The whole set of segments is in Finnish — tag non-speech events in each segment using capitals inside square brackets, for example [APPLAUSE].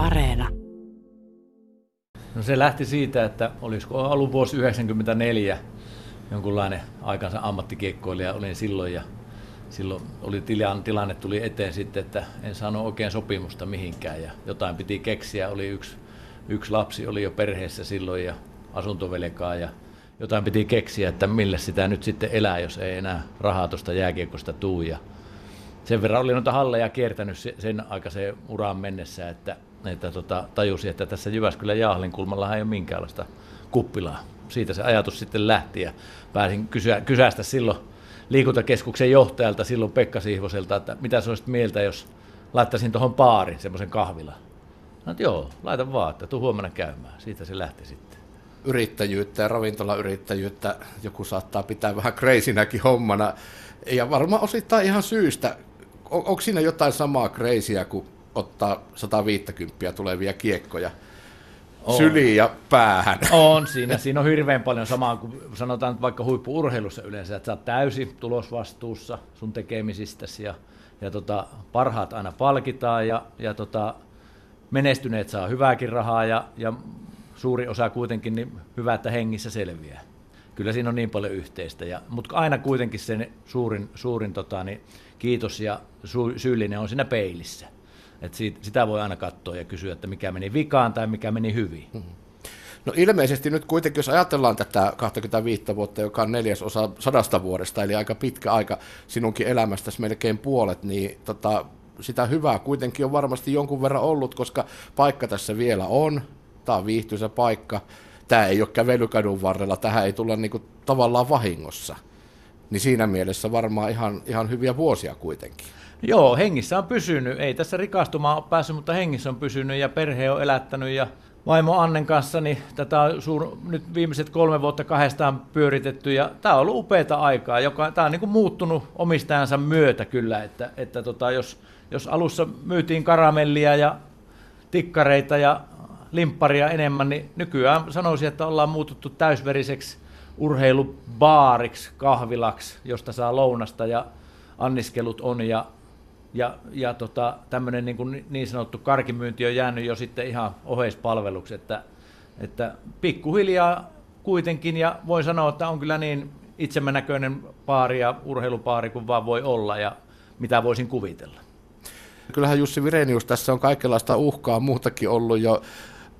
Areena. No se lähti siitä, että olisiko ollut vuosi 1994 jonkunlainen aikansa ammattikiekkoilija olin silloin ja silloin oli tilanne, tilanne tuli eteen sitten, että en saanut oikein sopimusta mihinkään ja jotain piti keksiä. Oli yksi, yksi lapsi oli jo perheessä silloin ja asuntovelkaa ja jotain piti keksiä, että millä sitä nyt sitten elää, jos ei enää rahaa tuosta jääkiekosta tuu. Ja sen verran oli noita halleja kiertänyt sen aikaiseen uraan mennessä, että, että tota, tajusi, että tässä Jyväskylän Jaahlin kulmalla ei ole minkäänlaista kuppilaa. Siitä se ajatus sitten lähti ja pääsin kysyä, kysästä silloin liikuntakeskuksen johtajalta, silloin Pekka Sihvoselta, että mitä se olisit mieltä, jos laittaisin tuohon paarin, semmoisen kahvila. No, että joo, laita vaan, että tuu huomenna käymään. Siitä se lähti sitten. Yrittäjyyttä ja ravintolayrittäjyyttä joku saattaa pitää vähän kreisinäkin hommana. Ja varmaan osittain ihan syystä. On, onko siinä jotain samaa kreisiä, kuin ottaa 150 tulevia kiekkoja on. syliin ja päähän? On, siinä, [LAUGHS] siinä on hirveän paljon samaa kuin sanotaan vaikka huippuurheilussa yleensä, että sä oot täysin tulosvastuussa sun tekemisistäsi ja, ja tota, parhaat aina palkitaan ja, ja tota, menestyneet saa hyvääkin rahaa ja, ja suuri osa kuitenkin niin hyvä, että hengissä selviää. Kyllä siinä on niin paljon yhteistä, ja, mutta aina kuitenkin sen suurin, suurin tota, niin, kiitos ja su, syyllinen on siinä peilissä. Et siitä, sitä voi aina katsoa ja kysyä, että mikä meni vikaan tai mikä meni hyvin. Mm-hmm. No ilmeisesti nyt kuitenkin, jos ajatellaan tätä 25 vuotta, joka on neljäs osa sadasta vuodesta, eli aika pitkä aika sinunkin elämästäsi, melkein puolet, niin tota, sitä hyvää kuitenkin on varmasti jonkun verran ollut, koska paikka tässä vielä on, tämä on viihtyisä paikka, tämä ei ole kävelykadun varrella, tähän ei tulla niinku tavallaan vahingossa. Niin siinä mielessä varmaan ihan, ihan hyviä vuosia kuitenkin. Joo, hengissä on pysynyt. Ei tässä rikastumaan ole päässyt, mutta hengissä on pysynyt ja perhe on elättänyt ja vaimo Annen kanssa, niin tätä on suur, nyt viimeiset kolme vuotta kahdestaan pyöritetty ja tämä on ollut upeata aikaa, joka, tämä on niin kuin muuttunut omistajansa myötä kyllä, että, että tota, jos, jos alussa myytiin karamellia ja tikkareita ja limpparia enemmän, niin nykyään sanoisin, että ollaan muututtu täysveriseksi urheilubaariksi, kahvilaksi, josta saa lounasta ja anniskelut on ja, ja, ja tota, tämmöinen niin, niin sanottu karkimyynti on jäänyt jo sitten ihan oheispalveluksi, että, että pikkuhiljaa kuitenkin ja voin sanoa, että on kyllä niin itsemänäköinen paari ja urheilupaari kuin vaan voi olla ja mitä voisin kuvitella. Kyllähän Jussi Virenius tässä on kaikenlaista uhkaa muutakin ollut jo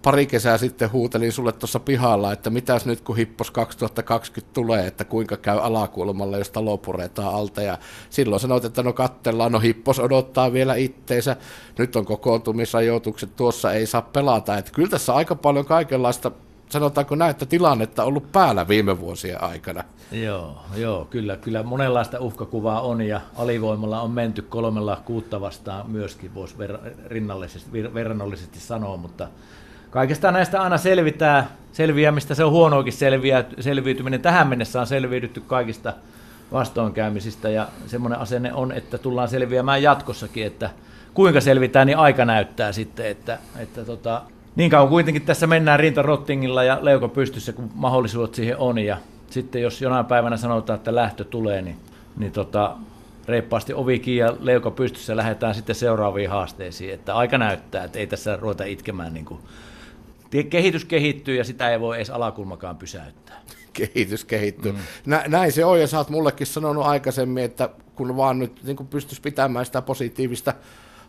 pari kesää sitten huutelin sulle tuossa pihalla, että mitäs nyt kun Hippos 2020 tulee, että kuinka käy alakulmalla, jos talo puretaan alta. Ja silloin sanoit, että no kattellaan, no Hippos odottaa vielä itteensä, nyt on kokoontumisrajoitukset, tuossa ei saa pelata. Että kyllä tässä aika paljon kaikenlaista sanotaanko näin, että tilannetta on ollut päällä viime vuosien aikana. Joo, joo kyllä, kyllä monenlaista uhkakuvaa on ja alivoimalla on menty kolmella kuutta vastaan myöskin, voisi ver- verrannollisesti sanoa, mutta kaikesta näistä aina selvitää, selviämistä, se on huonoakin selviä, selviytyminen. Tähän mennessä on selviydytty kaikista vastoinkäymisistä ja semmoinen asenne on, että tullaan selviämään jatkossakin, että kuinka selvitään, niin aika näyttää sitten, että, että tota, niin kauan kuitenkin tässä mennään rintarottingilla ja leuko pystyssä, kun mahdollisuudet siihen on ja sitten jos jonain päivänä sanotaan, että lähtö tulee, niin, niin tota, reippaasti ovikin ja leuka pystyssä lähdetään sitten seuraaviin haasteisiin, että aika näyttää, että ei tässä ruveta itkemään niin kuin kehitys kehittyy ja sitä ei voi edes alakulmakaan pysäyttää. [LAUGHS] Kehitys kehittyy. Mm. Nä, näin se on ja sä oot mullekin sanonut aikaisemmin, että kun vaan nyt niin pystyisi pitämään sitä positiivista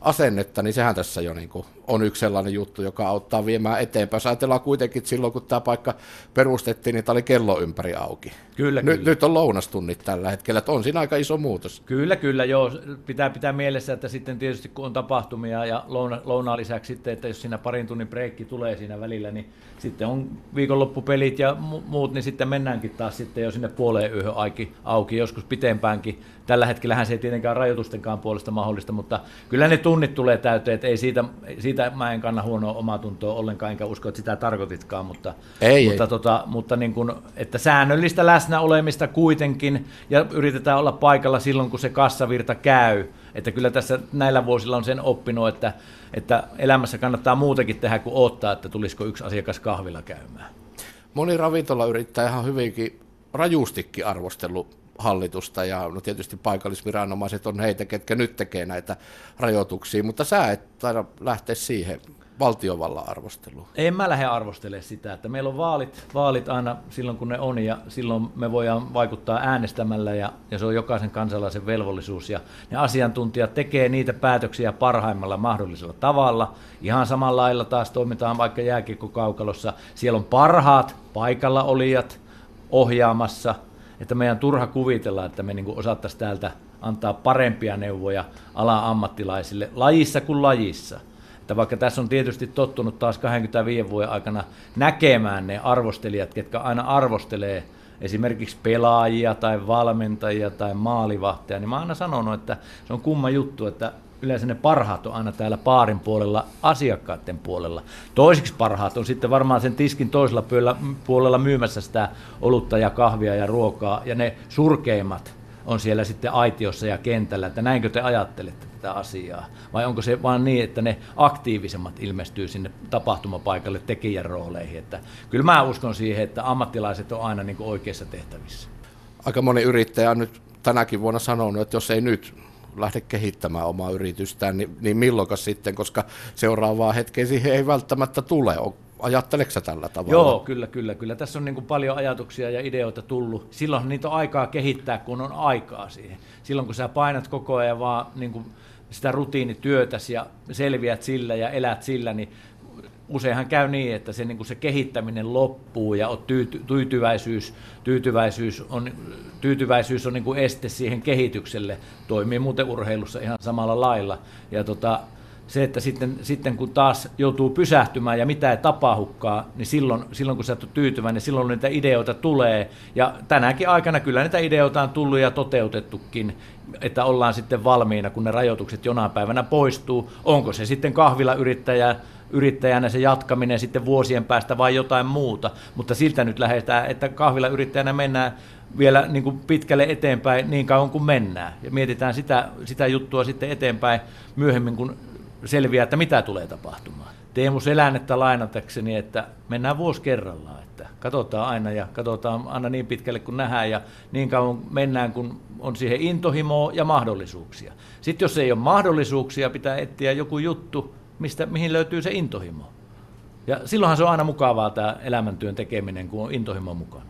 asennetta, niin sehän tässä jo niin kuin on yksi sellainen juttu, joka auttaa viemään eteenpäin. Jos ajatellaan kuitenkin, että silloin kun tämä paikka perustettiin, niin tämä oli kello ympäri auki. Kyllä, Ny, kyllä. Nyt on lounastunnit tällä hetkellä, että on siinä aika iso muutos. Kyllä, kyllä, joo. Pitää pitää mielessä, että sitten tietysti kun on tapahtumia ja louna, lounaan lisäksi sitten, että jos siinä parin tunnin breikki tulee siinä välillä, niin sitten on viikonloppupelit ja muut, niin sitten mennäänkin taas sitten jo sinne puoleen yöhön auki, auki joskus pitempäänkin. Tällä hetkellä se ei tietenkään rajoitustenkaan puolesta mahdollista, mutta kyllä ne tunnit tulee täyteen, että ei siitä, siitä mä en kanna huonoa omatuntoa ollenkaan, enkä usko, että sitä tarkoititkaan, mutta, ei, mutta, ei. Tota, mutta niin kuin, että säännöllistä läsnäolemista kuitenkin, ja yritetään olla paikalla silloin, kun se kassavirta käy, että kyllä tässä näillä vuosilla on sen oppinut, että, että elämässä kannattaa muutakin tehdä kuin odottaa, että tulisiko yksi asiakas kahvilla käymään. Moni ravintolayrittäjä ihan hyvinkin rajustikin arvostellut hallitusta ja no tietysti paikallisviranomaiset on heitä, ketkä nyt tekee näitä rajoituksia, mutta sä et taida lähteä siihen. valtiovallan arvostelua? En mä lähde arvostelemaan sitä, että meillä on vaalit, vaalit aina silloin kun ne on ja silloin me voidaan vaikuttaa äänestämällä ja, ja se on jokaisen kansalaisen velvollisuus ja ne asiantuntijat tekee niitä päätöksiä parhaimmalla mahdollisella tavalla. Ihan samalla lailla taas toimitaan vaikka jääkiekkokaukalossa. Siellä on parhaat paikalla olijat ohjaamassa, että meidän turha kuvitella, että me niin osattaisiin täältä antaa parempia neuvoja ala-ammattilaisille lajissa kuin lajissa. Että vaikka tässä on tietysti tottunut taas 25 vuoden aikana näkemään ne arvostelijat, ketkä aina arvostelee esimerkiksi pelaajia tai valmentajia tai maalivahteja, niin mä aina sanonut, että se on kumma juttu, että yleensä ne parhaat on aina täällä paarin puolella, asiakkaiden puolella. Toisiksi parhaat on sitten varmaan sen tiskin toisella puolella myymässä sitä olutta ja kahvia ja ruokaa, ja ne surkeimmat on siellä sitten aitiossa ja kentällä, että näinkö te ajattelette tätä asiaa? Vai onko se vaan niin, että ne aktiivisemmat ilmestyy sinne tapahtumapaikalle tekijän rooleihin? Että kyllä mä uskon siihen, että ammattilaiset on aina niin oikeissa tehtävissä. Aika moni yrittäjä on nyt tänäkin vuonna sanonut, että jos ei nyt lähde kehittämään omaa yritystään, niin, niin milloin sitten, koska seuraavaa hetkeä siihen ei välttämättä tule. Ajatteleksä tällä tavalla? Joo, kyllä, kyllä. kyllä. Tässä on niin kuin paljon ajatuksia ja ideoita tullut. Silloin niitä on aikaa kehittää, kun on aikaa siihen. Silloin kun sä painat koko ajan vaan niin kuin sitä rutiinityötäsi ja selviät sillä ja elät sillä, niin useinhan käy niin, että se, niin kuin se kehittäminen loppuu ja tyyty, tyytyväisyys, tyytyväisyys on, tyytyväisyys on niin kuin este siihen kehitykselle. Toimii muuten urheilussa ihan samalla lailla. Ja tota, se, että sitten, sitten kun taas joutuu pysähtymään ja mitä ei tapahdukaan, niin silloin, silloin kun sä et ole tyytyväinen, niin silloin niitä ideoita tulee. Ja tänäkin aikana kyllä niitä ideoita on tullut ja toteutettukin, että ollaan sitten valmiina, kun ne rajoitukset jonain päivänä poistuu. Onko se sitten kahvilayrittäjä, yrittäjänä se jatkaminen sitten vuosien päästä vai jotain muuta, mutta siltä nyt lähdetään, että kahvilayrittäjänä mennään vielä niin kuin pitkälle eteenpäin niin kauan kuin mennään. Ja mietitään sitä, sitä juttua sitten eteenpäin myöhemmin, kun selviää, että mitä tulee tapahtumaan. Teemu Selännettä lainatakseni, että mennään vuosi kerrallaan, että katsotaan aina ja katsotaan aina niin pitkälle kuin nähdään ja niin kauan mennään, kun on siihen intohimoa ja mahdollisuuksia. Sitten jos ei ole mahdollisuuksia, pitää etsiä joku juttu, mistä, mihin löytyy se intohimo. Ja silloinhan se on aina mukavaa tämä elämäntyön tekeminen, kun on intohimo mukana.